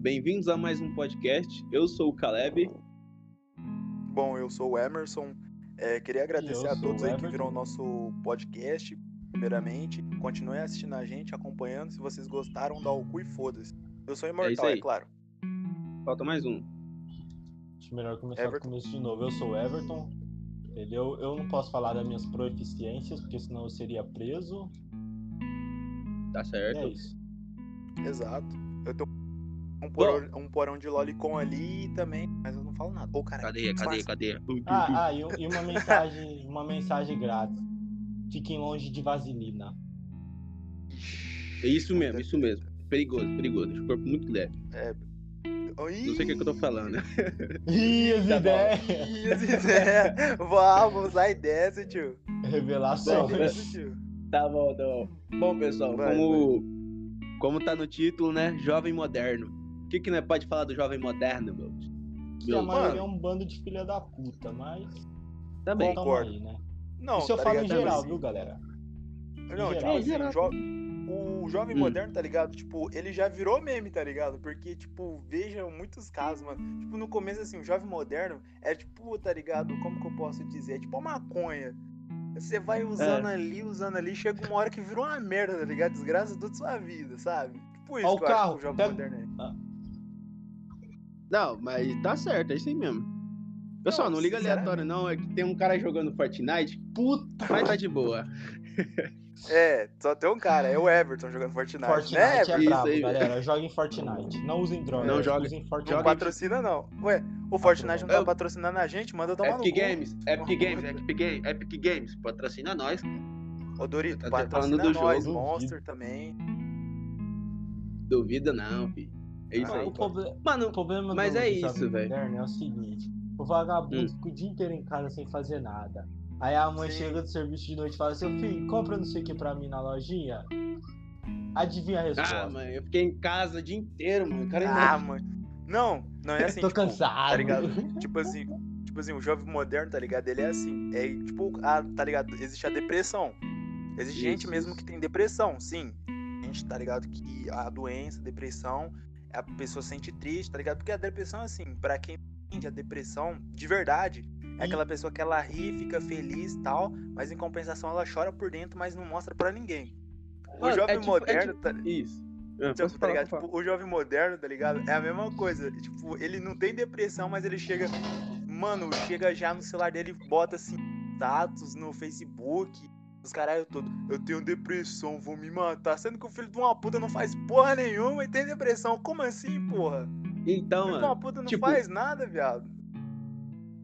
Bem-vindos a mais um podcast. Eu sou o Caleb. Bom, eu sou o Emerson. É, queria agradecer eu a todos aí que viram o nosso podcast, primeiramente. Continuem assistindo a gente, acompanhando. Se vocês gostaram, dá o cu e foda-se. Eu sou imortal, é, aí. claro. Falta mais um. Acho melhor começar do Everton. começo de novo. Eu sou o Everton. Entendeu? Eu não posso falar das minhas proficiências, porque senão eu seria preso. Tá E certo? é isso. Exato. Eu tenho um porão, um porão de lolicon ali também, mas eu não falo nada. Ô, cara, Cadeia, cadeia, cadeia. Ah, ah e, e uma mensagem, uma mensagem grátis. Fiquem longe de vaselina. É isso mesmo, isso mesmo. Perigoso, perigoso. Deixa o corpo muito leve. Não sei o que, que eu tô falando. Ih, as Tá ideias! Ih, as ideias. Vamos, sai dessa, tio. Sai Revelações. dessa, tio. Tá bom, tá bom. Bom, pessoal, Vai, como, como tá no título, né? Jovem moderno. O que que nós pode falar do jovem moderno, meu? Que a Meu, maioria é um bando de filha da puta, mas. Também. Concordo. aí, né? Não, Isso eu tá falo em ligado? geral, Assim, viu, galera? Não, Em tipo geral. assim, geral. o, jo- o jovem Hum. moderno, tá ligado? Tipo, ele já virou meme, tá ligado? Porque, tipo, veja muitos casos, mano. Tipo, no começo, assim, o jovem moderno é tipo, tá ligado? Como que eu posso dizer? É tipo uma maconha. Você vai usando ali, usando ali, chega uma hora que virou uma merda, tá ligado? Desgraça toda sua vida, sabe? Tipo isso Ó o que eu acho carro, que o jovem pega- moderno é. Não, mas tá certo, é isso aí mesmo. Pessoal, Não, não, liga aleatório, não. É que tem um cara jogando Fortnite, Puta! mas tá de boa. É, só tem um cara, é o Everton jogando Fortnite, Fortnite né? é Everton? Isso brabo, aí, galera. Joguem Fortnite. Não usem drogas. Não joga- Usem Não Fortnite. joga- patrocina, não. Ué, o Fortnite não tá patrocinando a gente, manda tomar no Epic cu. Games, Epic Games, Epic Games, Epic Games, patrocina nós. Ô, Dorito, Tá patrocina falando do nós, jogo. Monster também. Duvida não, filho. É isso Ah, aí. o, proble- Mano, o problema Mas do, é isso, jovem velho. moderno é o seguinte: o vagabundo Hum. fica o dia inteiro em casa sem fazer nada. Aí a mãe Sim. chega do serviço de noite e fala: Seu filho, compra não sei o que pra mim na lojinha. Adivinha a resposta? ah, mano, eu fiquei em casa o dia inteiro, mano. O cara Ah, mano. Não, não é assim, Tô tipo, cansado. tá ligado? Tipo assim, tipo assim, o jovem moderno, tá ligado? Ele é assim, é tipo, ah, tá ligado? Existe a depressão. Existe gente Isso, mesmo isso. que tem depressão, sim. Gente, tá ligado? Que a doença, a depressão, a pessoa sente triste, tá ligado? Porque a depressão, assim, pra quem entende a depressão de verdade, é aquela pessoa que ela ri, fica feliz e tal, mas em compensação ela chora por dentro, mas não mostra pra ninguém. O Mano, é jovem tipo- é moderno, tipo- tá, Isso. Ah, Tipo, posso tá falar, ligado? posso Tipo, o jovem moderno, tá ligado? É a mesma coisa. Tipo, ele não tem depressão, mas ele chega. Mano, chega já no celular dele bota assim, status no Facebook. Os caralho todo. Eu tenho depressão, vou me matar. Sendo que o filho de uma puta não faz porra nenhuma e tem depressão. Como assim, porra? falar. O Então, filho de uma mano, puta não tipo- faz nada, viado.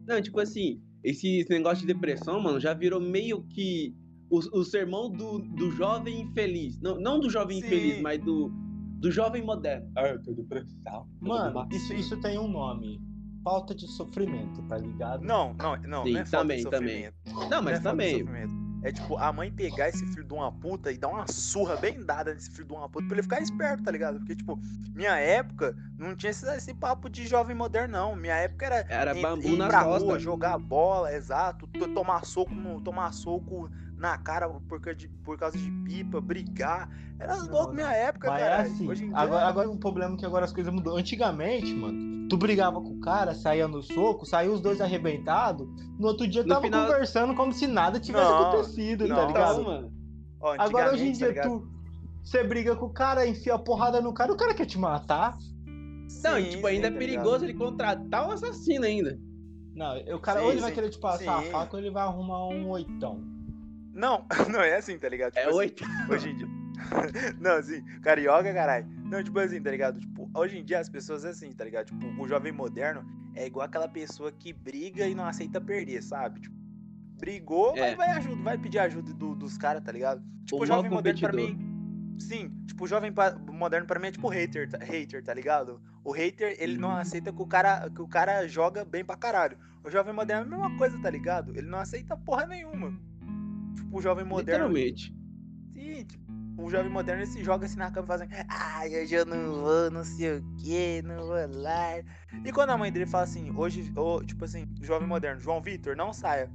não, tipo assim, esse, esse negócio de depressão, mano, já virou meio que o, o sermão do, do jovem infeliz. Não, não do jovem Sim. infeliz, mas do, do jovem moderno. Ah, eu tenho depressão. Mano, isso, isso tem um nome: falta de sofrimento, tá ligado? Não, não, não. Sim, não é falta também, também. Não, Não é mas falta de também. É tipo, a mãe pegar esse filho de uma puta e dar uma surra bem dada nesse filho de uma puta pra ele ficar esperto, tá ligado? Porque, tipo, minha época não tinha esse, esse papo de jovem moderno, não. Minha época era Era ir- bambu ir na pra costa. rua, jogar bola, exato, to- tomar soco, no, tomar soco na cara por, causa de, por causa de pipa, brigar. Era Não, louco minha época, Mas é cara. assim, Hoje em dia, agora, agora o problema é que agora as coisas mudou. Antigamente, mano, tu brigava com o cara, saía no soco, saiu os dois arrebentados, no outro dia No tava final- conversando como se nada tivesse Não, acontecido, não, tá ligado? Mano. ó, Agora hoje em tá dia ligado? tu você briga com o cara, enfia a porrada no cara, o cara quer te matar. Não, e Sim, tipo, ainda sim, é tá perigoso ele contratar o assassino ainda. Não, o cara Sim, ou ele vai querer te passar sim. a faca ou ele vai arrumar um oitão. Não, não é assim, tá ligado? É Tipo assim, oito. Hoje em dia. não, assim, carioca, caralho. Não, tipo assim, tá ligado? Tipo, hoje em dia as pessoas é assim, tá ligado? Tipo, o jovem moderno é igual aquela pessoa que briga e não aceita perder, sabe? Tipo, brigou, É. vai, vai, ajuda, vai pedir ajuda do- dos caras, tá ligado? Tipo, O jovem moderno pra mim. Sim, tipo, o jovem moderno pra mim é tipo hater, tá- hater, tá ligado? O hater, ele Uhum. não aceita que o cara, que o cara joga bem pra caralho. O jovem moderno é a mesma coisa, tá ligado? Ele não aceita porra nenhuma. O jovem moderno, Literalmente. Sim, tipo, o jovem moderno ele se joga assim na cama fazendo Ai, hoje eu não vou, não sei o que, não vou lá. E quando a mãe dele fala assim, hoje, ô, tipo assim, jovem moderno, João Vitor, não saia.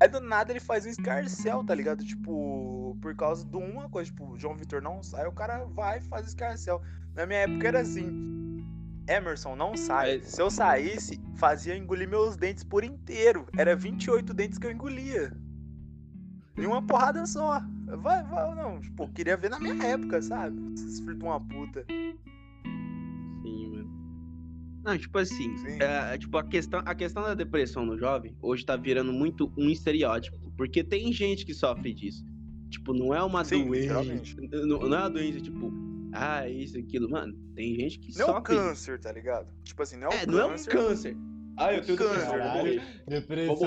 Aí do nada ele faz um escarcel, tá ligado? Tipo, por causa de uma coisa, tipo, João Vitor não sai, o cara vai e faz escarcel. Na minha época era assim. Emerson, não sai. Se eu saísse, fazia engolir meus dentes por inteiro. Era 28 dentes que eu engolia. Em uma porrada só. Vai, vai, não. Tipo, queria ver na minha época, sabe? Esses filhos de uma puta. Sim, mano. Não, tipo assim, Sim. é, tipo, a questão, a questão da depressão no jovem hoje tá virando muito um estereótipo. Porque tem gente que sofre disso. Tipo, não é uma Sim, doença. Não, não é uma doença, tipo, ah, isso, aquilo. Mano, tem gente que Não é um sofre. disso. câncer, tá ligado? Tipo assim, não é um É, não é um câncer. Ah, eu tenho Câncer, depressão, caralho.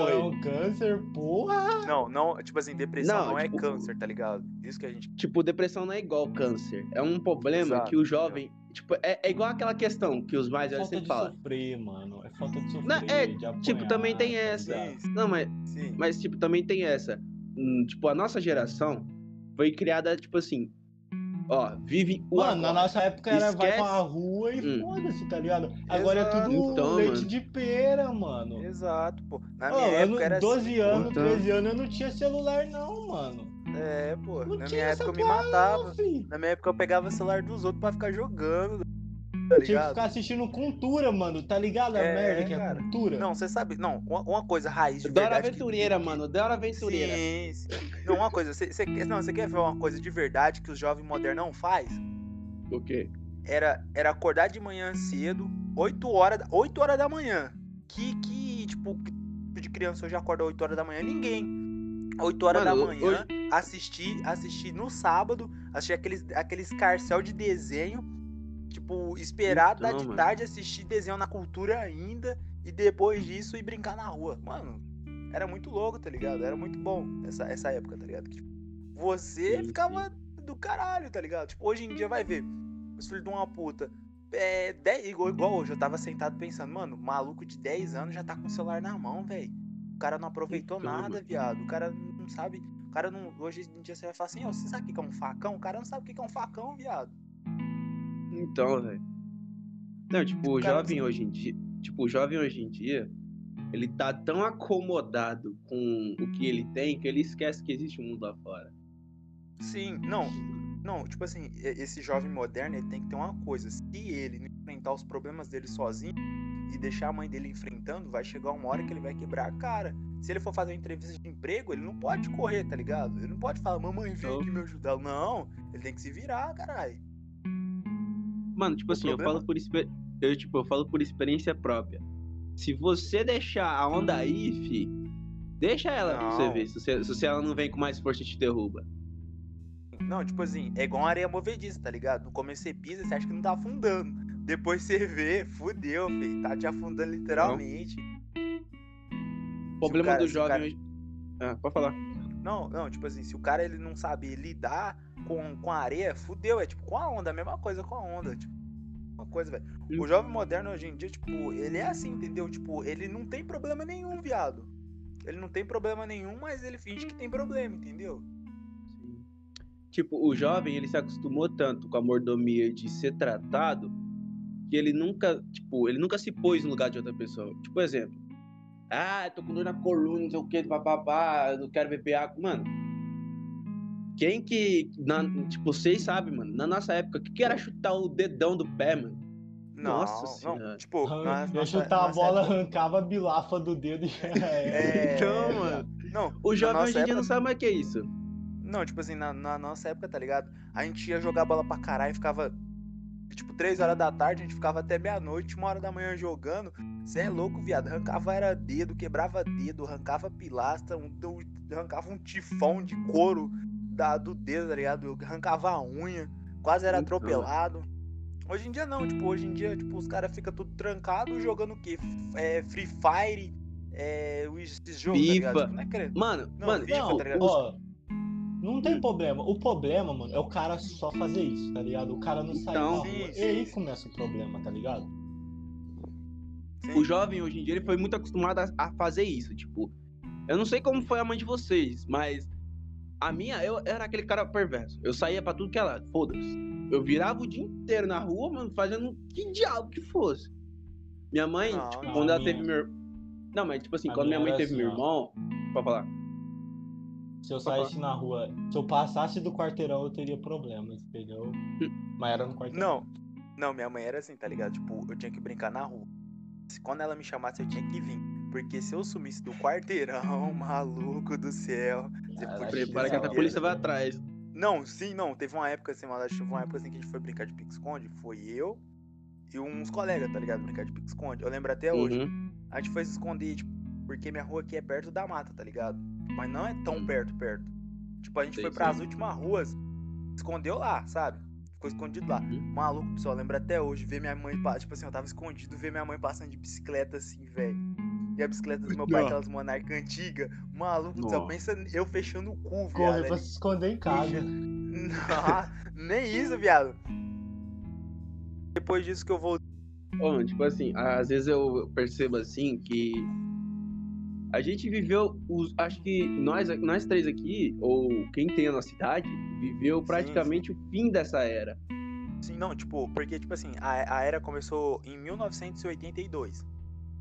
morrer. é um câncer, porra. Não, não, tipo assim, depressão Não, não, é tipo- câncer, tá ligado? Isso que a gente. Tipo, depressão não é igual câncer. É um problema Exato, que o jovem. Tipo, é, é igual aquela questão que os mais velhos Falta sempre de falam. sofrer, mano. É falta de sofrer. Não, é, de tipo, apanhar, também tem tá essa. Sim, Não, mas, sim. mas tipo, também tem essa. Hum, tipo, a nossa geração foi criada, tipo assim. Ó, vive o Mano, na agora. nossa época era vai Esquece- pra rua e Hum. foda-se, tá ligado? Agora é Exato. tudo Então, leite mano. de pera, mano. Exato, pô. Na minha eu época não, era 12 assim, anos, Então. 13 anos, eu não tinha celular, não, mano. É, pô. Não na tinha minha essa época eu me matava. Não. Na minha época eu pegava o celular dos outros pra ficar jogando. Tá Tinha que ficar assistindo cultura, mano. Tá ligado a É, merda que é cara. cultura? Não, você sabe. Não, uma, coisa raiz de Dora verdade. Aventureira, que- mano. Dora Aventureira. Sim, sim. Não, uma coisa. Você, você, quer- não, você quer ver uma coisa de verdade que os jovens modernos não faz? O quê? Era, era acordar de manhã cedo, 8 horas, da- 8 horas da manhã. Que, que, tipo, de criança hoje acorda 8 horas da manhã? Ninguém. 8 horas Mano, da manhã, assistir, assistir no sábado, assistir aqueles, aqueles carcel de desenho. Tipo, esperar Então, da de mano. tarde assistir desenho na cultura ainda. E depois disso ir brincar na rua. Mano, era muito louco, tá ligado? Era muito bom essa, essa época, tá ligado? Que, tipo, você Sim, ficava do caralho, tá ligado? Tipo, hoje em dia vai ver. Os filhos de uma puta. É, 10, igual, igual hoje, eu tava sentado pensando, mano, maluco de 10 anos já tá com o celular na mão, velho. O cara não aproveitou Então, nada, mano. viado. O cara não sabe. O cara não. Hoje em dia você vai falar assim, ó, você sabe o que é um facão? O cara não sabe o que é um facão, viado. Então, velho. Não, tipo, o Cara, jovem hoje em dia. Tipo, o jovem hoje em dia. Ele tá tão acomodado com o que ele tem que ele esquece que existe um mundo lá fora. Sim, não. Não, tipo assim, esse jovem moderno, ele tem que ter uma coisa. Se ele não enfrentar os problemas dele sozinho e deixar a mãe dele enfrentando, vai chegar uma hora que ele vai quebrar a cara. Se ele for fazer uma entrevista de emprego, ele não pode correr, tá ligado? Ele não pode falar, mamãe, vem Não. aqui me ajudar. Não, ele tem que se virar, caralho. Mano, tipo O assim, eu problema- falo por exper... eu, tipo, eu falo por experiência própria. Se você deixar a onda aí, fi, deixa ela pra você Não. ver. Se, você, se ela não vem com mais força te derruba. Não, tipo assim, é igual uma areia movediça, tá ligado? No começo você pisa, você acha que não tá afundando. Depois você vê, fudeu, filho. Tá te afundando literalmente. O problema cara- do jovem cara- hoje. Ah, pode falar. Não, não, tipo assim, se o cara ele não sabe lidar com, com a areia, fudeu, é tipo com a onda, a mesma coisa com a onda, tipo, uma coisa, velho. O jovem moderno hoje em dia, tipo, ele é assim, entendeu? Tipo, ele não tem problema nenhum, viado. Ele não tem problema nenhum, mas ele finge que tem problema, entendeu? Sim. Tipo, o jovem, ele se acostumou tanto com a mordomia de ser tratado que ele nunca, tipo, ele nunca se pôs no lugar de outra pessoa. Tipo, exemplo. Ah, tô com dor na coluna, não sei o que, papapá, não quero beber água. Mano, quem que, na- tipo, vocês sabem, mano, na nossa época, o que, que era chutar o dedão do pé, mano? Não, Nossa não, Senhora. tipo, na, Eu nossa- chutar a bola, época- arrancava a bilafa do dedo e já era. É, Então, mano, Não, o jovem hoje em dia não sabe mais o que é isso. Não, tipo assim, na, na nossa época, tá ligado? A gente ia jogar bola pra caralho e ficava. Tipo, 3 horas da tarde, a gente ficava até meia-noite, uma hora da manhã jogando. Você é louco, viado. Arrancava era dedo, quebrava dedo, arrancava pilastra, um, um- arrancava um tifão de couro da, do dedo, tá ligado? Arrancava a unha, quase era Então. atropelado. Hoje em dia não, tipo, hoje em dia, tipo, os caras ficam tudo trancado jogando o quê? F- É, Free Fire, é, esses jogos, tá ligado? Tipo, não é querendo. Mano, Não, mano, FIFA, Não, tá ligado? ó, não tem problema. O problema, mano, é o cara só fazer isso, tá ligado? O cara não sair Então- na Sim, rua. sim, E aí começa o problema, tá ligado? Sim. o jovem hoje em dia ele foi muito acostumado a, a fazer isso. Tipo, eu não sei como foi a mãe de vocês, mas a minha, eu era aquele cara perverso. Eu saía pra tudo que era, foda-se. Eu virava o dia inteiro na rua, mano, fazendo que diabo que fosse. Minha mãe, Não, tipo, não, quando ela teve minha- meu. Não, mas tipo assim, a quando minha mãe teve meu assim, irmão. Pode falar. Se eu saísse na rua, se eu passasse do quarteirão, eu teria problemas, entendeu? Mas era no quarteirão. Não. Não, minha mãe era assim, tá ligado? Tipo, eu tinha que brincar na rua. Se- Quando ela me chamasse, eu tinha que vir. Porque se eu sumisse do quarteirão, maluco do céu. Você Prepara que a polícia vai atrás. Não, sim, não. Teve uma época assim, maldade, teve uma época assim que a gente foi brincar de pique-esconde. Foi eu e uns colegas, tá ligado? Brincar de pique-esconde. Eu lembro até hoje. Uhum. A gente foi se esconder, tipo, porque minha rua aqui é perto da mata, tá ligado? Mas não é tão perto, perto. Tipo, a gente Sei, foi pras sei. últimas ruas, escondeu lá, sabe? Ficou escondido lá. Uhum. Maluco, pessoal, lembra até hoje, ver minha mãe, tipo assim, eu tava escondido, ver minha mãe passando de bicicleta assim, velho. E a bicicleta do meu pai, aquelas monarca antiga. Maluco, do céu, Nossa. pensa eu fechando o cu, viado. Corre pra se esconder em casa. Não, nem isso, viado. Depois disso que eu voltei. Ô, mano, tipo assim, às vezes eu percebo assim que a gente viveu os. Acho que nós, nós três aqui, ou quem tem a nossa cidade, viveu praticamente o fim dessa era. Sim, não, tipo, porque, tipo assim, a, a era começou em 1982.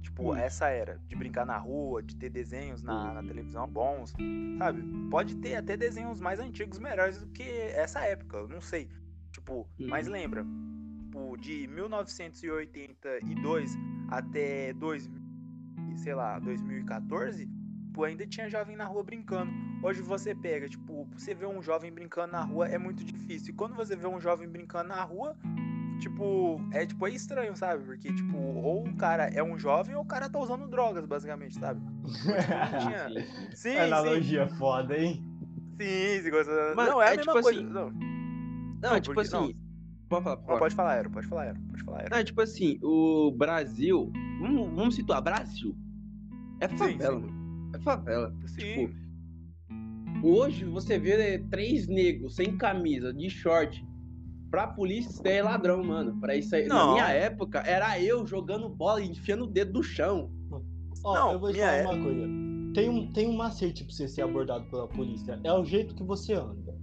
Tipo, Hum. essa era de brincar na rua, de ter desenhos na, na televisão bons, sabe? Pode ter até desenhos mais antigos, melhores do que essa época, eu não sei. Tipo, mas Uhum. lembra, tipo, de 1982 até 2000, e, sei lá, 2014, tipo, ainda tinha jovem na rua brincando. Hoje você pega, tipo, você vê um jovem brincando na rua é muito difícil. E quando você vê um jovem brincando na rua, tipo, é tipo é estranho, sabe? Porque, tipo, ou o cara é um jovem ou o cara tá usando drogas, basicamente, sabe? tinha- Sim, sim. Sim, sim, Analogia foda, hein? sim, se gosta. Mano, não, é a é mesma tipo coisa. assim, não, Não, tipo porque- não. assim. Pode falar, Não, pode. pode falar, Aero, pode falar, Aero, pode falar, Aero. Não, tipo assim, o Brasil. Vamos, vamos situar, Brasil. É favela, sim. mano. É favela. Sim, Tipo, hoje você vê três negros sem camisa, de short. Pra polícia, isso daí é ladrão, mano. Pra isso aí. Na Não. minha época, era eu jogando bola e enfiando o dedo no chão. Ó, Não, eu vou te falar é- uma coisa. Tem um, tem um macete pra você ser abordado pela polícia. É o jeito que você anda.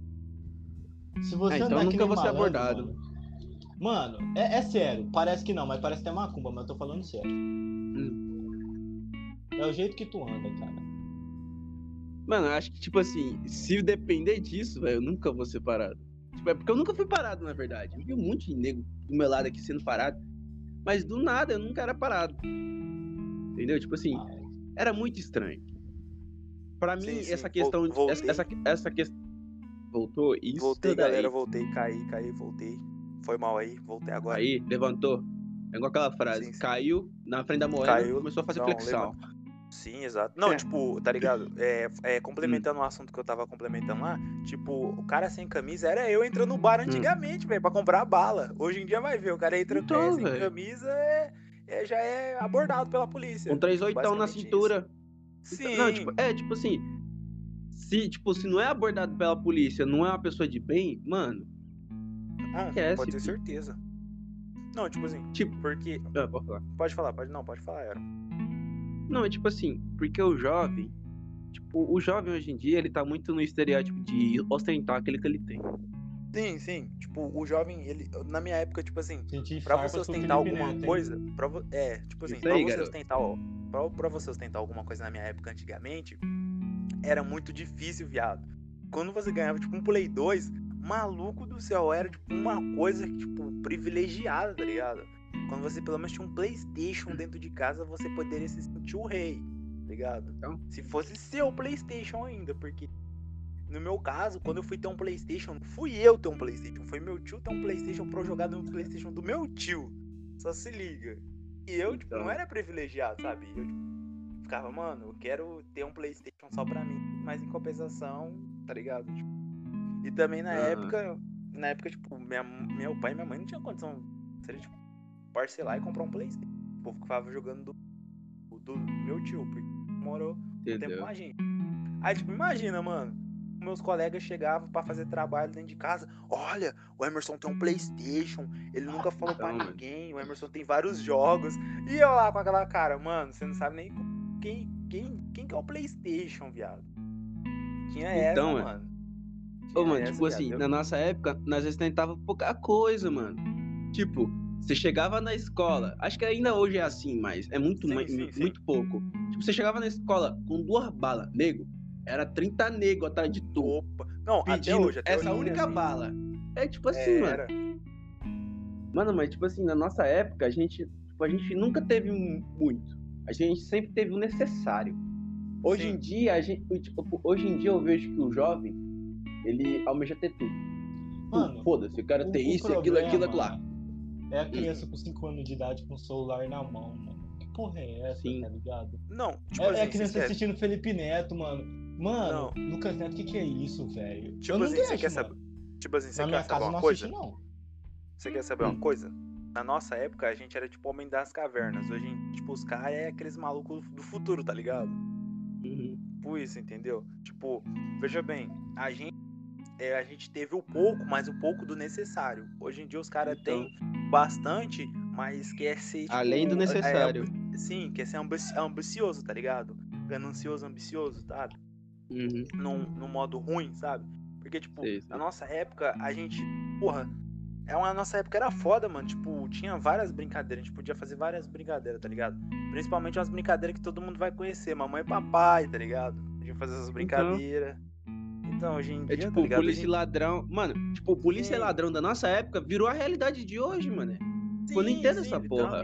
Se você Ah, então andar eu que nunca vou ser abordado. Mano, Mano, é, é sério. Parece que não, mas parece até macumba, mas eu tô falando sério. É o jeito que tu anda, cara. Mano, eu acho que, tipo assim, se depender disso, velho, eu nunca vou ser parado. Tipo, é porque eu nunca fui parado, na verdade. Eu vi um monte de nego do meu lado aqui sendo parado. Mas do nada eu nunca era parado. Entendeu? Tipo assim, era muito estranho. Pra mim, Sim, sim, essa vol- questão. de- voltei. essa, essa, essa questão. Voltou? Isso. voltei, daí. galera, voltei, caí, caí, voltei. Foi mal aí, voltei agora. Aí, levantou. É igual aquela frase. Sim, sim. Caiu na frente da moeda Caiu, começou a fazer não, flexão. Sim, exato. Não, É. tipo, tá ligado? É, é, complementando o assunto que eu tava complementando lá, tipo, o cara sem camisa era eu entrando no bar antigamente, velho, pra comprar bala. Hoje em dia vai ver, o cara entra Hum. Então, é, sem velho. camisa, é, é- já é abordado pela polícia. Com três oitão na Basicamente cintura. Sim. Não, tipo, é, tipo assim. Se, tipo, se não é abordado pela polícia, não é uma pessoa de bem, mano. Hum, esquece, pode ter certeza. Não, tipo assim, Tipo. porque. Ah, pode falar. Pode falar, pode não, pode falar, era. Não, é tipo assim, porque o jovem. Tipo, o jovem hoje em dia, ele tá muito no estereótipo de ostentar aquele que ele tem. Sim, sim. Tipo, o jovem, ele. Na minha época, tipo assim, Pra você o ostentar alguma hein? coisa, pra vo- é, tipo assim, Isso pra aí, você garoto. ostentar, ó, pra, pra você ostentar alguma coisa na minha época antigamente, era muito difícil, viado. Quando você ganhava, tipo, um Play 2, maluco do céu, era, tipo, uma coisa, tipo, privilegiada, tá ligado? Quando você pelo menos tinha um Playstation dentro de casa, você poderia se sentir o rei, tá ligado? Então. Se fosse seu Playstation ainda, porque... No meu caso, quando eu fui ter um Playstation, não fui eu ter um Playstation, foi meu tio ter um Playstation pra eu jogar no Playstation do meu tio. Só se liga. E eu, tipo, não Então. era privilegiado, sabe? Eu tipo, ficava, mano, eu quero ter um Playstation só pra mim, mas em compensação, tá ligado? Tipo, e também na Aham. época, na época, tipo, minha, meu pai e minha mãe não tinham condição de tipo, parcelar e comprar um Playstation. O povo ficava jogando do, do meu tio, porque morou um tempo com a gente. Aí, tipo, imagina, mano. Meus colegas chegavam pra fazer trabalho dentro de casa. Olha, o Emerson tem um Playstation. Ele nunca falou pra mano. ninguém. O Emerson tem vários jogos. E eu lá com aquela cara, mano, você não sabe nem quem, quem, quem que é o Playstation, viado. Tinha essa, Então, mano. Ô, mano, essa, tipo viado. assim, Eu- na nossa época, nós ostentava pouca coisa, mano. Tipo, você chegava na escola, acho que ainda hoje é assim, mas é muito, Sim, mui- sim, sim. muito pouco. Tipo, você chegava na escola com duas balas, nego, era 30 nego atrás de tu, Hum, Opa. Não, até hoje. Até essa hoje única assim. bala. É tipo assim, É, mano. era. Mano, mas tipo assim, na nossa época, a gente, tipo, a gente nunca teve muito. A gente sempre teve o necessário. Hoje Sim. em dia, a gente, tipo, hoje em dia eu vejo que o jovem, ele almeja ter tudo. Mano, Tudo. Foda-se, eu quero ter isso, aquilo, aquilo, aquilo lá. É a criança com 5 anos de idade com o celular na mão, mano. Que porra é essa, Sim. tá ligado? Não, tipo É, assim, é a criança você quer- assistindo Felipe Neto, mano. Mano, Lucas Neto, o que, que é isso, velho? Tipo eu não assim, deixo, você quer mano. saber. Tipo assim, você Na quer saber uma não coisa? assisti, não. Você quer saber Hum. uma coisa? Na nossa época, a gente era tipo homem das cavernas. Hoje, em- tipo, os caras é aqueles malucos do futuro, tá ligado? Uhum. Tipo isso, entendeu? Tipo, veja bem, a gente, é, a gente teve o pouco, mas o pouco do necessário. Hoje em dia os caras Então. têm bastante, mas quer ser. Tipo, Além do é- é necessário. ambi- sim, quer ser ambici- ambicioso, tá ligado? Ganancioso, ambicioso, sabe? Uhum. Num, num modo ruim, sabe? Porque, tipo, Sei, sei. na nossa época, a gente. Porra, é uma, nossa época era foda, mano. Tipo, tinha várias brincadeiras. A gente podia fazer várias brincadeiras, tá ligado? Principalmente umas brincadeiras que todo mundo vai conhecer. Mamãe e papai, tá ligado? A gente fazia essas brincadeiras. Então, hoje em dia, É tipo, tá ligado? polícia e ladrão. Mano, tipo, polícia e ladrão da nossa época virou a realidade de hoje, mano. em- eu não entendo essa porra.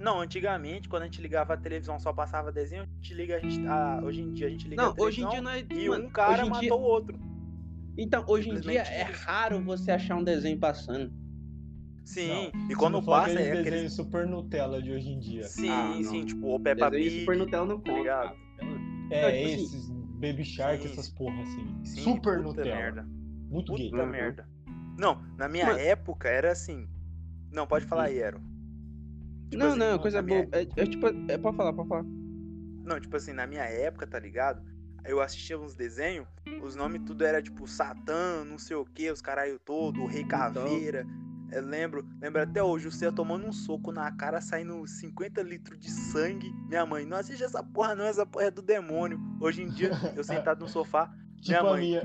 Não, antigamente, quando a gente ligava a televisão, só passava desenho, a gente liga, a gente. ah, hoje em dia a gente liga a Não, hoje em televisão dia não é. E mano, um cara matou dia- o outro. Então, hoje em dia é raro você achar um desenho passando. Sim, Não, e quando não passa aqueles é aqueles. desenhos super Nutella de hoje em dia. Sim, Ah, não. sim, tipo, o Peppa Desenho Pig. Super Nutella não tá conta. ligado? cara. É, tipo assim, esses Baby Shark, sim, essas porra assim. Sim, super puta Nutella. merda. Muito gay. Puta Uhum. merda. Não, na minha Mano. época era assim. Não, pode falar aí, Ero. Tipo não, assim, não, coisa na minha- boa. É, é tipo, é pode falar, pode falar. Não, tipo assim, na minha época, tá ligado? Eu assistia uns desenhos, os nomes tudo era tipo Satã, não sei o que, os caralho todo, o Rei Então. Eu lembro, lembro até hoje, o Cê tomando um soco na cara, saindo 50 litros de sangue. Minha mãe, não assiste essa porra não, essa porra é do demônio. Hoje em dia, eu sentado no sofá, Tipo minha a mãe. minha.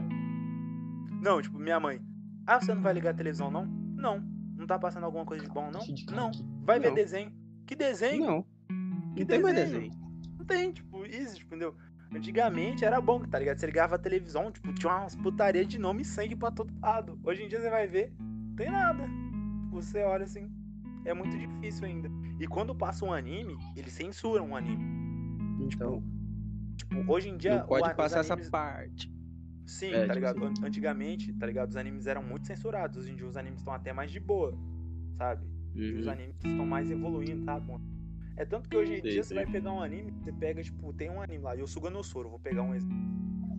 Não, tipo, minha mãe. Ah, você não vai ligar a televisão, não? Não. Não tá passando alguma coisa de bom, não? Não. Vai ver Não. desenho. Que desenho? Não. Que Não tem mais desenho? desenho. Não tem, tipo, isso, tipo, entendeu? Antigamente era bom, tá ligado? Você ligava a televisão, tipo, tinha umas putaria de nome e sangue pra todo lado. Hoje em dia você vai ver, não tem nada. Tipo, Você olha assim, é muito difícil ainda. E quando passa um anime, eles censuram um anime. Então, Tipo, hoje em dia. não pode o passar essa animes- parte. Sim, É, tá tipo ligado? An- Antigamente, tá ligado? Os animes eram muito censurados. Hoje em dia os animes estão até mais de boa, sabe? E os Uhum. animes estão mais evoluindo, mano? É tanto que hoje em Sei, dia você vai pegar um anime, você pega, tipo, tem um anime lá, Yosuga no Soro, vou pegar um exemplo.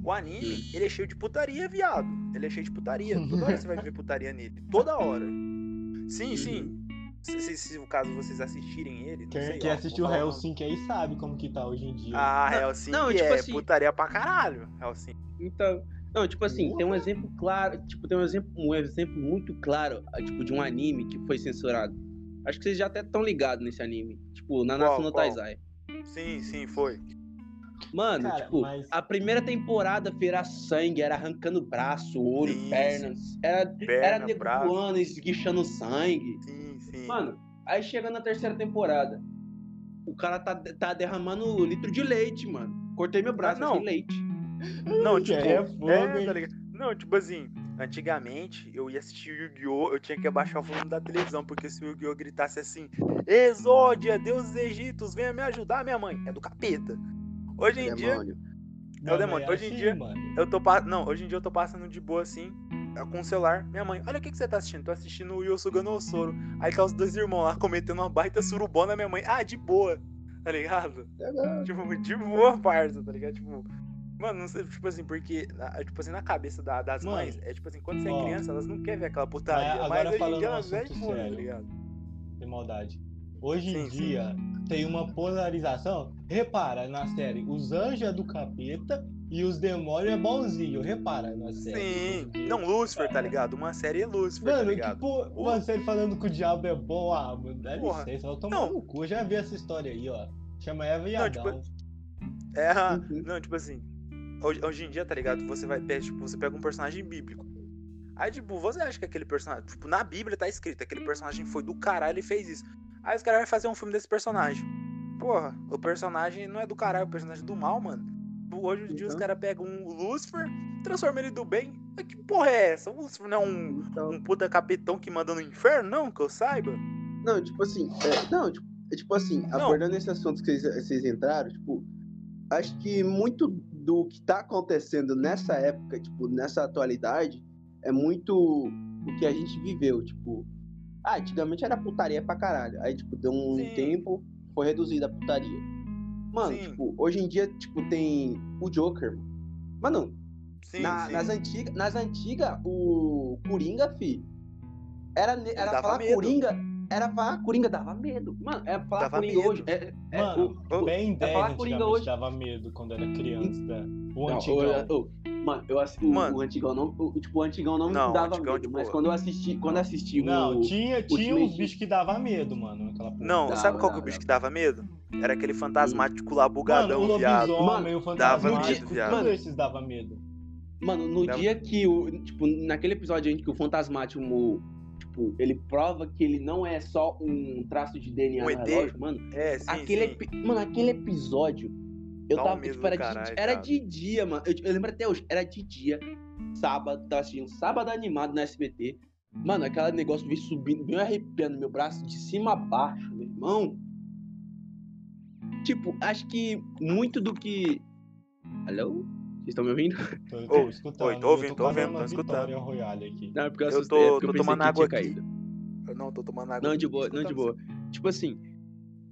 O anime, Hum. ele é cheio de putaria, viado. Ele é cheio de putaria. Toda hora você vai ver putaria nele. Toda hora. Sim, Uhum. sim. Se, se, se o caso vocês assistirem ele. não Quem, sei, quem ó, assistiu o nome. Hellsing aí sabe como que tá hoje em dia. Ah, Não, Hellsing não, é tipo assim- putaria pra caralho. Hellsing. Então, não, tipo assim, tem um exemplo claro, tipo, tem um exemplo, um exemplo muito claro, ah, tipo, de um anime que foi censurado. Acho que vocês já até estão ligados nesse anime. Tipo, no qual? Taizai. Sim, sim, foi. Mano, Cara, tipo, mas- a primeira temporada era sangue, era arrancando braço, olho, Sim, pernas. Era, era Perna, braço. voando, esguichando sangue. Sim, sim. Mano, aí chega na terceira temporada. O cara tá, tá derramando litro de leite, mano. Cortei meu braço, Ah, não. leite. Não, tipo, é é, tá ligado? Não, tipo assim, antigamente eu ia assistir Yu-Gi-Oh! Eu tinha que abaixar o volume da televisão, porque se o Yu-Gi-Oh! gritasse assim, Exódia, Deus dos Egíptos, venha me ajudar, minha mãe. É do capeta. Hoje em dia, é o demônio. mas Hoje em assim, dia- Mano. eu tô. Não, hoje em dia eu tô passando de boa assim, com o celular. Minha mãe, olha o que, que você tá assistindo. Tô assistindo o Yosuga no Soro. Aí tá os dois irmãos lá cometendo uma baita surubona, minha mãe, ah, de boa. Tá ligado? Tipo, de boa, parça, tá ligado? Tipo, mano, não sei, tipo assim, porque, na- tipo assim, na cabeça da- das Mano, mães, é tipo assim, quando você é ó, criança, elas não querem ver aquela putaria. mas Mas, agora hoje em dia elas veem assunto foda, tá ligado? Sem maldade. Hoje em Sim, sim. dia tem uma polarização. Repara na série, os anjos é do capeta e os demônios é bonzinho. Repara na série. Sim. Não, Lucifer, tá ligado? Uma série é Lucifer, tá Mano, ligado? tipo, uma série falando que o diabo é bom, ah, mano, dá Porra. licença, vai tomar Não. no cu. Eu já vi essa história aí, ó. Chama Eva e Não, Adão. tipo, É, Uhum. não, tipo assim, hoje, hoje em dia, tá ligado? Você vai, tipo, você pega um personagem bíblico. Aí, tipo, você acha que aquele personagem, tipo, na Bíblia tá escrito, aquele personagem foi do caralho e fez isso. Aí os caras vão fazer um filme desse personagem. Porra, o personagem não é do caralho, é o personagem do mal, mano. Hoje em dia os Então. caras pegam um Lucifer, transformam ele do bem. Mas que porra é essa? O Lúcifer não é um, Então, um puta capitão que manda no inferno, não? Que eu saiba? não, tipo assim, é, não, tipo, é tipo assim, Não. abordando esse assunto que vocês, vocês entraram, tipo, acho que muito do que tá acontecendo nessa época, tipo, nessa atualidade, é muito o que a gente viveu, tipo, ah, antigamente era putaria pra caralho, aí, tipo, deu um Sim. tempo, foi reduzida a putaria. Mano, Sim. tipo, hoje em dia, tipo, tem o Joker, mano. Mano, Sim, Na- sim. Nas antigas, nas antigas, o Coringa, fi, era, era dava falar medo. Coringa, era falar Coringa dava medo. Mano, é falar Dava Coringa medo. hoje. É, é, Mano, o- o- bem é 10 falar Coringa hoje. dava medo quando era criança. O Não, antigão. o- o- mano, eu assisti, o, Mano. o antigão não, o, tipo, o antigão não, Não, me dava antigão, medo, tipo, mas quando eu assisti, quando eu assisti Não, o tinha, tinha uns bichos que dava medo, mano. Não, Dava, sabe qual que é o dava, bicho dava. que dava medo? Era aquele fantasmático lá Mano, bugadão, o viado. lobisomem, o dava medo, viado. todos esses dava medo. Mano, no Dava- dia que o. Tipo, naquele episódio em que o fantasmático. Tipo, ele prova que ele não é só um traço de DNA Um ET? mano. É, sim, aquele, sim. epi- Mano, aquele episódio. Eu Dá um tava. medo tipo, do era, caralho, de, era cara. de dia, mano. Eu, eu lembro até hoje. Era de dia. Sábado. Tava assistindo sábado animado no SBT. Mano, aquele negócio veio subindo, veio arrepiando meu braço de cima a baixo, meu irmão. Tipo, acho que muito do que. Alô? Vocês estão me ouvindo? Tô, tô escutando. oi, tô eu ouvindo, tô ouvindo, tô escutando. Aqui. Não, é porque eu Eu assustei, é tô, porque tô eu tomando que água tinha aqui. caído. Eu não, tô tomando água Não, de boa, não, de boa. Tipo assim,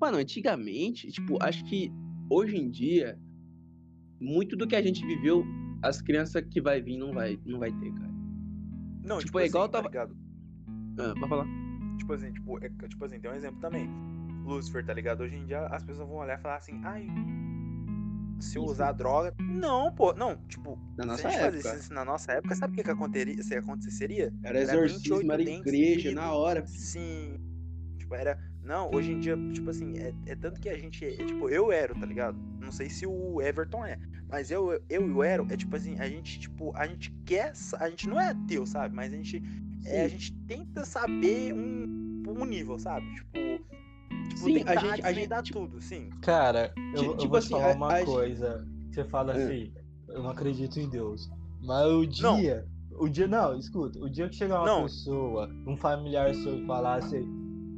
mano, antigamente, tipo, acho que hoje em dia, muito do que a gente viveu, as crianças que vai vir não vai, não vai ter, cara. Não, Tipo, tipo, é igual assim, tava- tá ligado? Ah, vai falar. Tipo assim, tipo, é, tipo assim, tem um exemplo também. Lucifer, tá ligado? Hoje em dia as pessoas vão olhar e falar assim, ai. Se eu usar droga. Não, pô, não, tipo, Na se nossa a gente época. fazesse isso na nossa época, sabe o que, que aconteceria, se aconteceria? Era era exorcismo, 28 era igreja, na hora. Sim. Tipo, era. Não, hoje em dia, tipo assim, é, é tanto que a gente. É, tipo, eu ero, tá ligado? Não sei se o Everton é. Mas eu, eu e o Ero, é tipo assim, a gente, tipo, a gente quer. A gente não é ateu, sabe? Mas a gente. É, a gente tenta saber um, um nível, sabe? Tipo. Tipo, Sim, a gente- a gente, tipo- tudo, sim. Cara, eu, Ti- eu tipo vou assim, te falar a- uma a- coisa. Você fala É. assim, eu não acredito em Deus. Mas o Não. dia. O dia. Não, escuta. O dia que chegar uma Não. pessoa, um familiar seu e falar assim.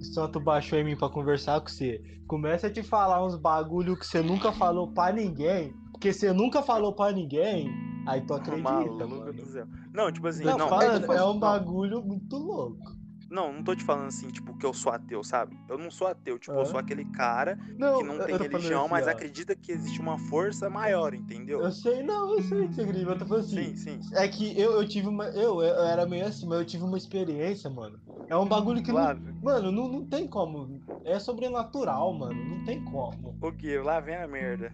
Só tu baixou em mim pra conversar com você. Começa a te falar uns bagulho que você nunca falou pra ninguém. Porque você nunca falou pra ninguém. Aí tu acredita, Maluco mano. do céu. Não, tipo assim, Tô não, te é tipo é, assim, um não. bagulho muito louco. Não, não tô te falando assim, tipo, que eu sou ateu, sabe? Eu não sou ateu, tipo, eu Ah. sou aquele cara Não, que não eu- tem eu religião, assim, mas ó. acredita que existe uma força maior, entendeu? Eu sei, não, eu sei que você acredita. Eu tô falando assim. Sim, sim. É que eu, eu tive uma. Eu, eu era meio assim, mas eu tive uma experiência, mano. É um bagulho que Lá, não. Mano, não, não tem como. É sobrenatural, mano. Não tem como. o que? Lá vem a merda.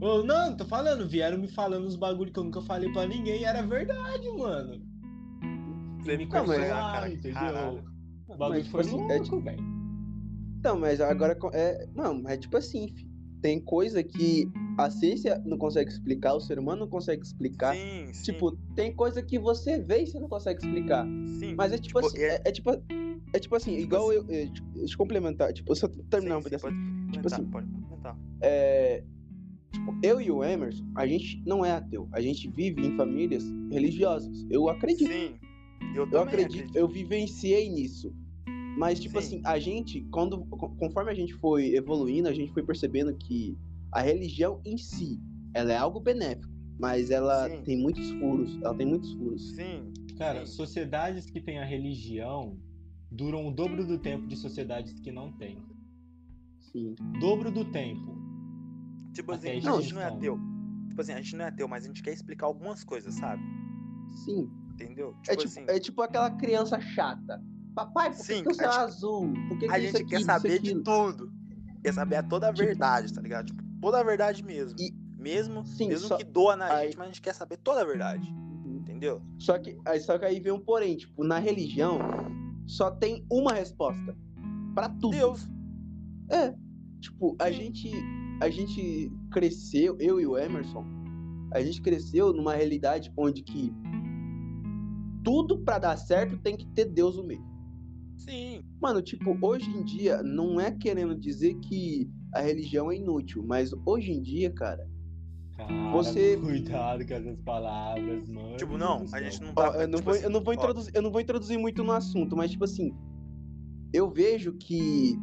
Eu, não, tô falando, vieram me falando uns bagulho que eu nunca falei pra ninguém e era verdade, mano. Você me fica Não, mas- assim, ah, cancelaram, cara, entendeu? caralho. O bagulho Mas, tipo foi assim, é louco, tipo- velho. Então, mas agora. É, não, é tipo assim, fi. tem coisa que a ciência não consegue explicar, o ser humano não consegue explicar. Sim, sim. Tipo, tem coisa que você vê e você não consegue explicar. sim. Mas é tipo, Tipo, assim, é- é, é tipo. É tipo assim, igual eu. é, tipo, Deixa eu complementar. Tipo, eu terminar um sim, sim, pedaço. pode Tipo assim, pode comentar. É, tipo, eu e o Emerson, a gente não é ateu. A gente vive em famílias religiosas. Eu acredito. Sim. Eu, eu também acredito, eu vivenciei nisso. Mas, tipo Sim. assim, a gente, quando, co- conforme a gente foi evoluindo, a gente foi percebendo que a religião em si, ela é algo benéfico, mas ela Sim. tem muitos furos. Ela tem muitos furos. Sim. Cara, sim. sociedades que têm a religião duram o dobro do tempo de sociedades que não têm. Sim. Dobro do tempo. Tipo assim, a gente não é são. ateu. Tipo assim, a gente não é ateu, mas a gente quer explicar algumas coisas, sabe? Sim. Entendeu? É Tipo tipo, assim, é tipo aquela criança chata. Papai, por que, Sim, que o céu a é gente- azul? Por que, a gente aqui, quer saber de tudo. Quer saber a toda a Tipo- verdade, tá ligado? Tipo, toda a verdade mesmo. E- Mesmo, Sim, mesmo só- que doa na aí- gente, mas a gente quer saber toda a verdade. Uhum. Entendeu? Só que, aí, só que aí vem um porém, tipo, na religião só tem uma resposta Pra tudo. Deus. É. Tipo, a gente a gente cresceu, eu e o Emerson, a gente cresceu numa realidade onde que tudo pra dar certo tem que ter Deus no meio. Sim. Mano, tipo, hoje em dia não é querendo dizer que a religião é inútil, mas hoje em dia, cara, Cara, Você- Cuidado com essas palavras, mano. Tipo, não, a gente não Ó, tá. eu, não tipo vou, assim, eu, não vou ó, introduzir, eu não vou introduzir muito no assunto, mas, tipo assim, eu vejo que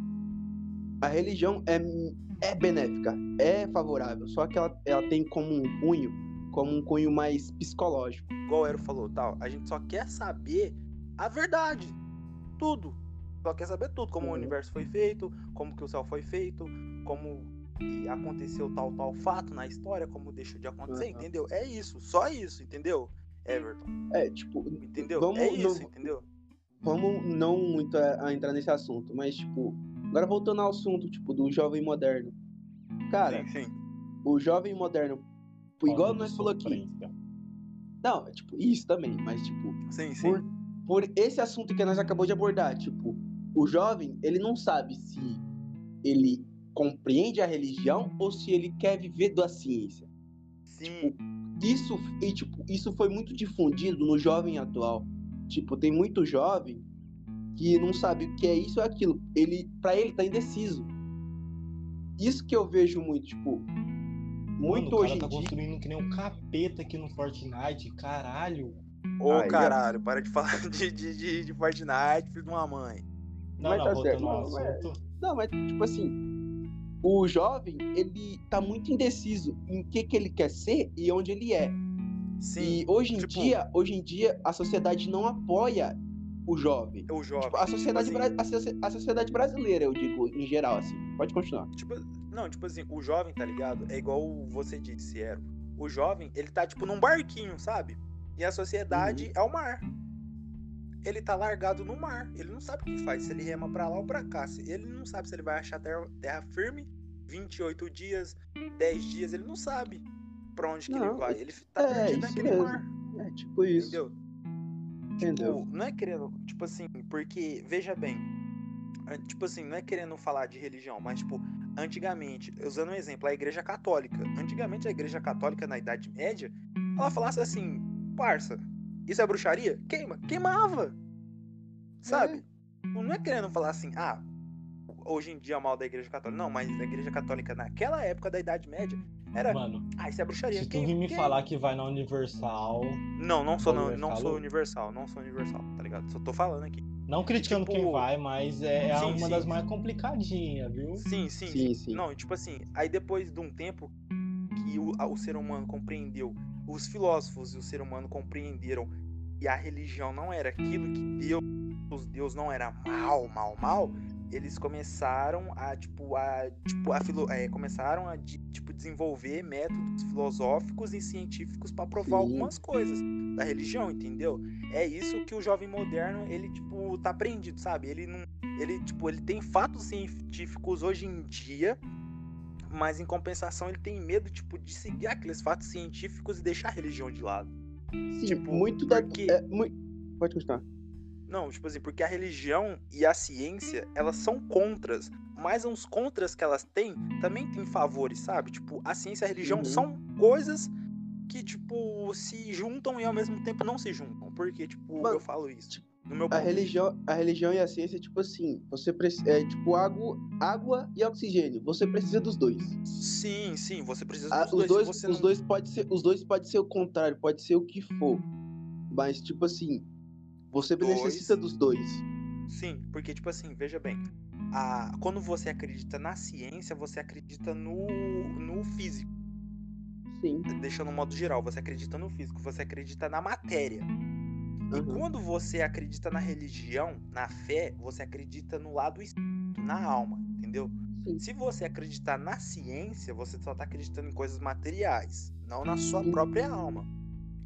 a religião é, é benéfica, é favorável, só que ela, ela tem como um cunho, como um cunho mais psicológico. igual o Ero falou, tal, a gente só quer saber a verdade. Tudo. Só quer saber tudo, como o Uhum. universo foi feito, como que o céu foi feito, como aconteceu tal tal fato na história, como deixou de acontecer, Uhum. entendeu? É isso, só isso, entendeu? Everton, É, tipo, entendeu? Vamos- é isso, não- entendeu? vamos não muito a, a entrar nesse assunto, mas, tipo, agora voltando ao assunto, tipo, do jovem moderno. Cara, sim, sim. o jovem moderno, igual Falando nós falou aqui, não, é, tipo, isso também, mas, tipo, Sim, sim. por, por esse assunto que nós acabamos de abordar, tipo, o jovem, ele não sabe se ele compreende a religião ou se ele quer viver da ciência. Sim, Isso, e, tipo, isso foi muito difundido no jovem atual. Tipo, tem muito jovem que não sabe o que é isso ou aquilo. Ele, para ele tá indeciso. Isso que eu vejo muito, tipo, muito Mano, hoje cara em tá dia. construindo que nem um capeta aqui no Fortnite, caralho. Ô Aí, caralho, para de falar de, de, de, de Fortnite, filho de uma mãe. Não, Mas não, tá certo, não, é- assunto. Não, mas tipo assim, o jovem, ele tá muito indeciso em que que ele quer ser e onde ele é. Sim, e hoje em tipo- dia, hoje em dia a sociedade não apoia o jovem. o jovem. Tipo, a sociedade, assim, bra- a, socie- a sociedade brasileira, eu digo, em geral, assim. Pode continuar. Tipo, não, tipo assim, o jovem, tá ligado? É igual você disse, Ero. O jovem, ele tá, tipo, num barquinho, sabe? E a sociedade Uhum. é o mar. Ele tá largado no mar. Ele não sabe o que faz, se ele rema pra lá ou pra cá. Se- Ele não sabe se ele vai achar terra, terra firme, 28 dias, 10 dias, ele não sabe pra onde que ele vai. Ele tá é, perdido naquele mesmo. mar. É tipo isso. Entendeu? Entendeu? Tipo, não é querendo, tipo assim, porque, veja bem, tipo assim, não é querendo falar de religião, mas, tipo, antigamente, usando um exemplo, a Igreja Católica. Antigamente, a Igreja Católica, na Idade Média, ela falasse assim, parça, isso é bruxaria? Queima, queimava. Sabe? Não é querendo falar assim, ah, hoje em dia é mal da Igreja Católica. Não, mas a Igreja Católica, naquela época da Idade Média, era, Mano, ah, isso é bruxaria. se tu vir me queima. falar que vai na Universal, Não, não sou, não, não sou universal, não sou universal, tá ligado? Só tô falando aqui. não criticando Tipo, quem vai, mas é, sim, uma sim. das mais complicadinhas, viu? Sim, sim, Sim, sim. Não, tipo assim, aí depois de um tempo que o, o ser humano compreendeu, os filósofos e o ser humano compreenderam que a religião não era aquilo que Deus, Deus não era mal, mal, mal, eles começaram a, tipo, a, tipo, a filo, é, começaram a, de- tipo, desenvolver métodos filosóficos e científicos para provar Sim. algumas coisas da religião, entendeu? É isso que o jovem moderno, ele, tipo, tá aprendido, sabe? Ele não, ele, tipo, ele tem fatos científicos hoje em dia, mas em compensação ele tem medo, tipo, de seguir aqueles fatos científicos e deixar a religião de lado. Sim, tipo, muito da. porque- é, mui- Pode continuar. Não, tipo assim, porque a religião e a ciência, elas são contras, mas os contras que elas têm também têm favores, sabe? Tipo, a ciência e a religião Uhum. são coisas que, tipo, se juntam e ao mesmo tempo não se juntam. Porque, tipo, Mano, eu falo isso. No meu A religião, a religião e a ciência, tipo assim, você precisa. É tipo água, água e oxigênio. Você precisa dos dois. Sim, sim, você precisa Ah, dos os dois. dois, os não- dois pode ser, os dois pode ser o contrário, pode ser o que for. Mas tipo assim, você Dois. necessita dos dois. Sim, porque, tipo assim, veja bem. A, quando você acredita na ciência, você acredita no, no físico. Sim. Deixando no modo geral, você acredita no físico, você acredita na matéria. E Uhum. quando você acredita na religião, na fé, você acredita no lado espírito, na alma, entendeu? Sim. Se você acreditar na ciência, você só tá acreditando em coisas materiais, não na sua própria alma.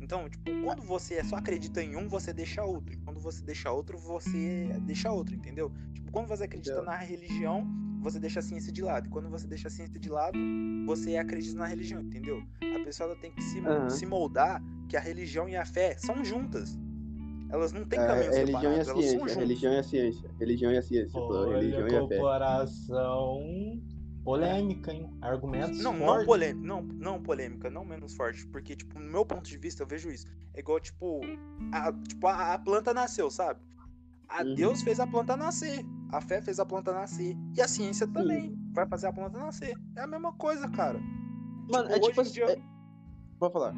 Então, tipo, quando você só acredita em um, você deixa outro. E quando você deixa outro, você deixa outro, entendeu? Tipo, quando você acredita Entendeu. na religião, você deixa a ciência de lado. E quando você deixa a ciência de lado, você acredita na religião, entendeu? A pessoa ela tem que se, Aham. se moldar que a religião e a fé são juntas. Elas não têm É, caminhos a religião e a separados, elas são ciência. A juntas. religião e a ciência. Religião e a ciência. falou, Olha, religião e a fé. comparação polêmica, hein? Argumentos Não, não fortes. polêmica, não, não polêmica, não menos forte, porque, tipo, no meu ponto de vista, eu vejo isso. É igual, tipo, a, tipo, a, a planta nasceu, sabe? A Uhum. Deus fez a planta nascer, a fé fez a planta nascer, e a ciência também vai fazer a planta nascer. É a mesma coisa, cara. Mano, Tipo, é tipo assim. dia- Pode falar.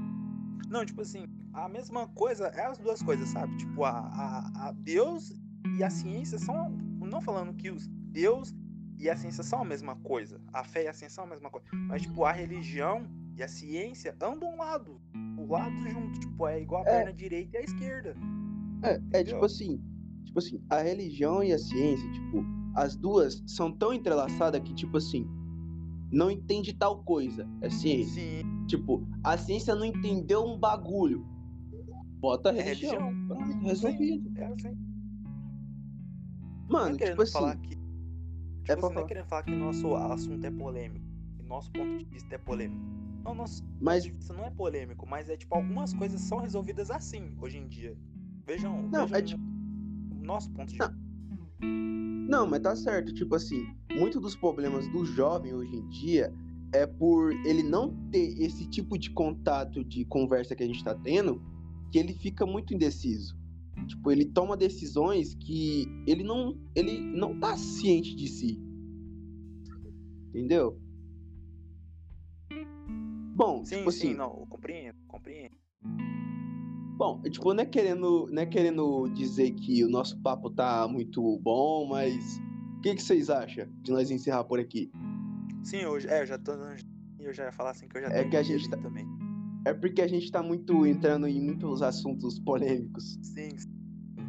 Não, tipo assim, a mesma coisa é as duas coisas, sabe? Tipo, a, a, a Deus e a ciência são. Não falando que os Deus e a ciência são a mesma coisa. A fé e a ciência são a mesma coisa. Mas, tipo, a religião e a ciência andam um lado. O lado junto. Tipo, é igual a É. perna direita e a esquerda. É, é tipo assim, tipo assim, a religião e a ciência, tipo, as duas são tão entrelaçadas que, tipo assim, não entende tal coisa, é ciência. Sim. Tipo, a ciência não entendeu um bagulho. Bota a É religião. religião. Pronto, resolvido. É assim. Mano, é querendo tipo assim, falar que. Tipo, É pra não é falar. querendo falar que nosso assunto é polêmico. Que nosso ponto de vista é polêmico. Não, nosso mas ponto de vista não é polêmico, mas é tipo, algumas coisas são resolvidas assim hoje em dia. Vejam. Não, vejam é tipo- nosso ponto de vista. Não, mas tá certo. Tipo assim, muito dos problemas do jovem hoje em dia é por ele não ter esse tipo de contato de conversa que a gente tá tendo, que ele fica muito indeciso. Tipo, ele toma decisões que ele não, ele não tá ciente de si. Entendeu? Bom, Sim, tipo sim, assim, não, eu compreendo, compreendo. Bom, tipo, não é querendo, não é querendo dizer que o nosso papo tá muito bom, mas o que, que vocês acham de nós encerrar por aqui? Sim, eu, é, eu já tô. Eu já ia falar assim que eu já É tô que a gente tá- também. É porque a gente tá muito entrando em muitos assuntos polêmicos. Sim, sim.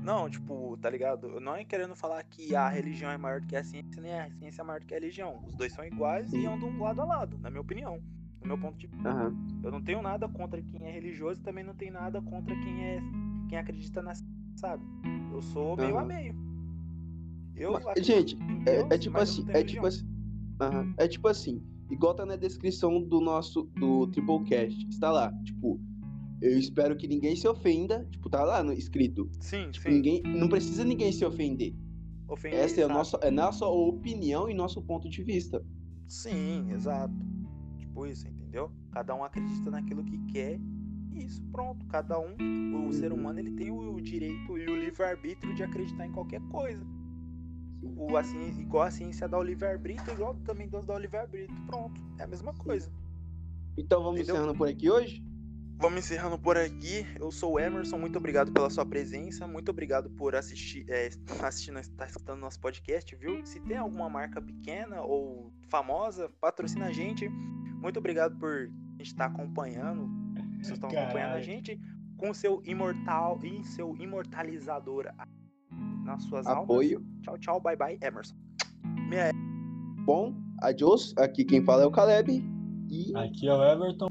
Não, tipo, tá ligado? Não é querendo falar que a religião é maior do que a ciência, nem a ciência é maior do que a religião. Os dois são iguais e andam lado a lado, na minha opinião. No meu ponto de vista. Aham. Eu não tenho nada contra quem é religioso e também não tenho nada contra quem é quem acredita na ciência, sabe? Eu sou meio a Aham. meio. Eu Mas, gente, É, Deus, é tipo mas eu assim, não tenho é tipo assim. Aham. É tipo assim, igual tá na descrição do nosso do Triplecast. Está lá, tipo, eu espero que ninguém se ofenda. Tipo, tá lá no escrito. Sim, Tipo, sim. ninguém, não precisa ninguém se ofender. Ofender, Essa é a nossa, é nossa opinião e nosso ponto de vista. Sim, exato. Tipo isso, entendeu? Cada um acredita naquilo que quer. E isso, pronto. Cada um, o ser Uhum. humano, ele tem o direito e o livre-arbítrio de acreditar em qualquer coisa. O, a ciência, igual a ciência dá o livre-arbítrio, igual também Deus dá o livre-arbítrio. Pronto. É a mesma coisa. Então vamos Entendeu? encerrando por aqui hoje? Vamos encerrando por aqui. Eu sou o Emerson, muito obrigado pela sua presença, muito obrigado por assistir, é, assistindo, estar escutando nosso podcast, viu? Se tem alguma marca pequena ou famosa, patrocina a gente. Muito obrigado por estar acompanhando. Vocês estão acompanhando a gente com seu imortal e seu imortalizador nas suas Apoio. almas. Tchau, tchau, bye bye, Emerson. Bom, adiós. Aqui quem fala é o Caleb. E Aqui é o Everton.